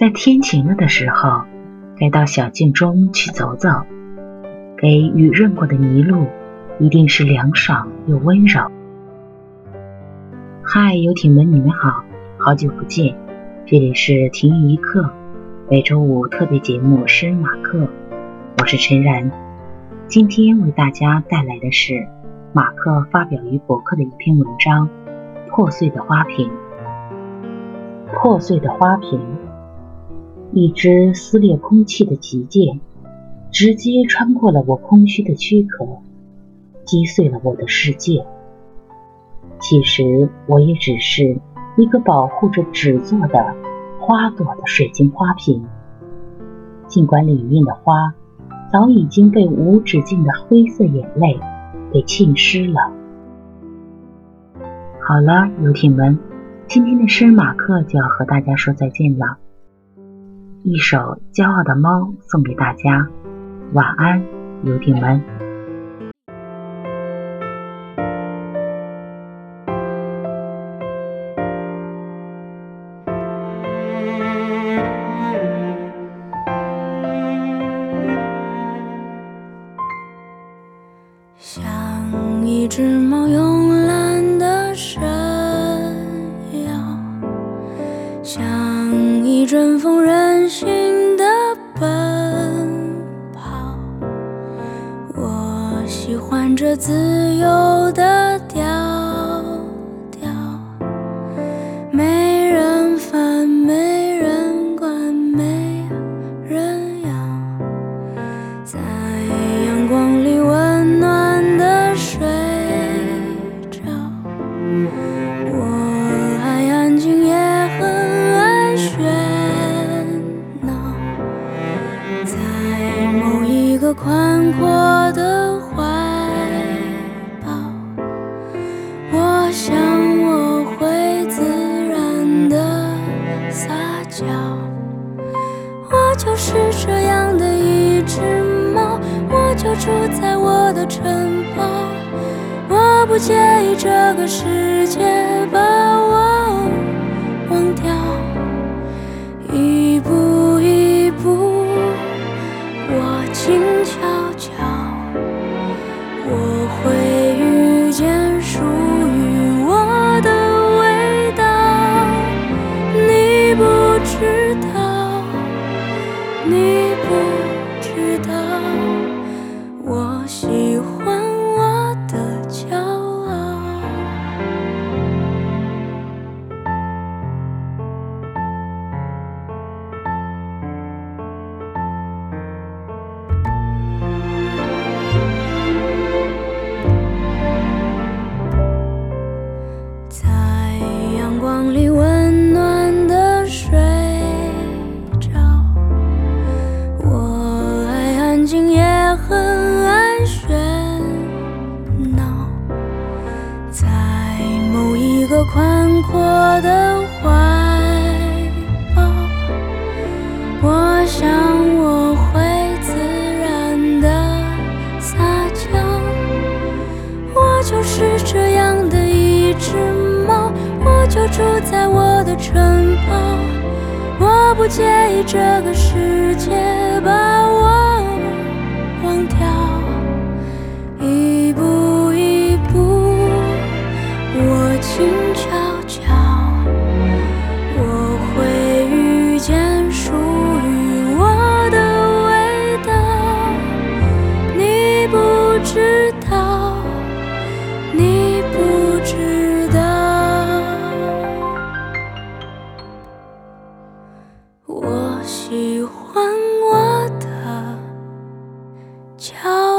在天晴了的时候，该到小径中去走走，给雨润过的泥路，一定是凉爽又温柔。嗨，游艇们，你们好，好久不见，这里是停一刻，每周五特别节目诗人马克，我是陈然，今天为大家带来的是马克发表于博客的一篇文章《破碎的花瓶》。破碎的花瓶。一支撕裂空气的急箭，直接穿过了我空虚的躯壳，击碎了我的世界。其实我也只是一个保护着纸做的花朵的水晶花瓶，尽管里面的花早已经被无止境的灰色眼泪给浸湿了。好了，游艇们，今天的诗人马克就要和大家说再见了。一首《骄傲的猫》送给大家，晚安，游艇们。像一只猫慵懒的身摇，像一阵风着自由的调，我想我会自然的撒娇。我就是这样的一只猫，我就住在我的城堡。我不介意这个世界把我忘掉。一步。一步，我轻巧知道你宽阔的怀抱，我想我会自然的撒娇。我就是这样的一只猫，我就住在我的城堡。我不介意这个世界把我笑。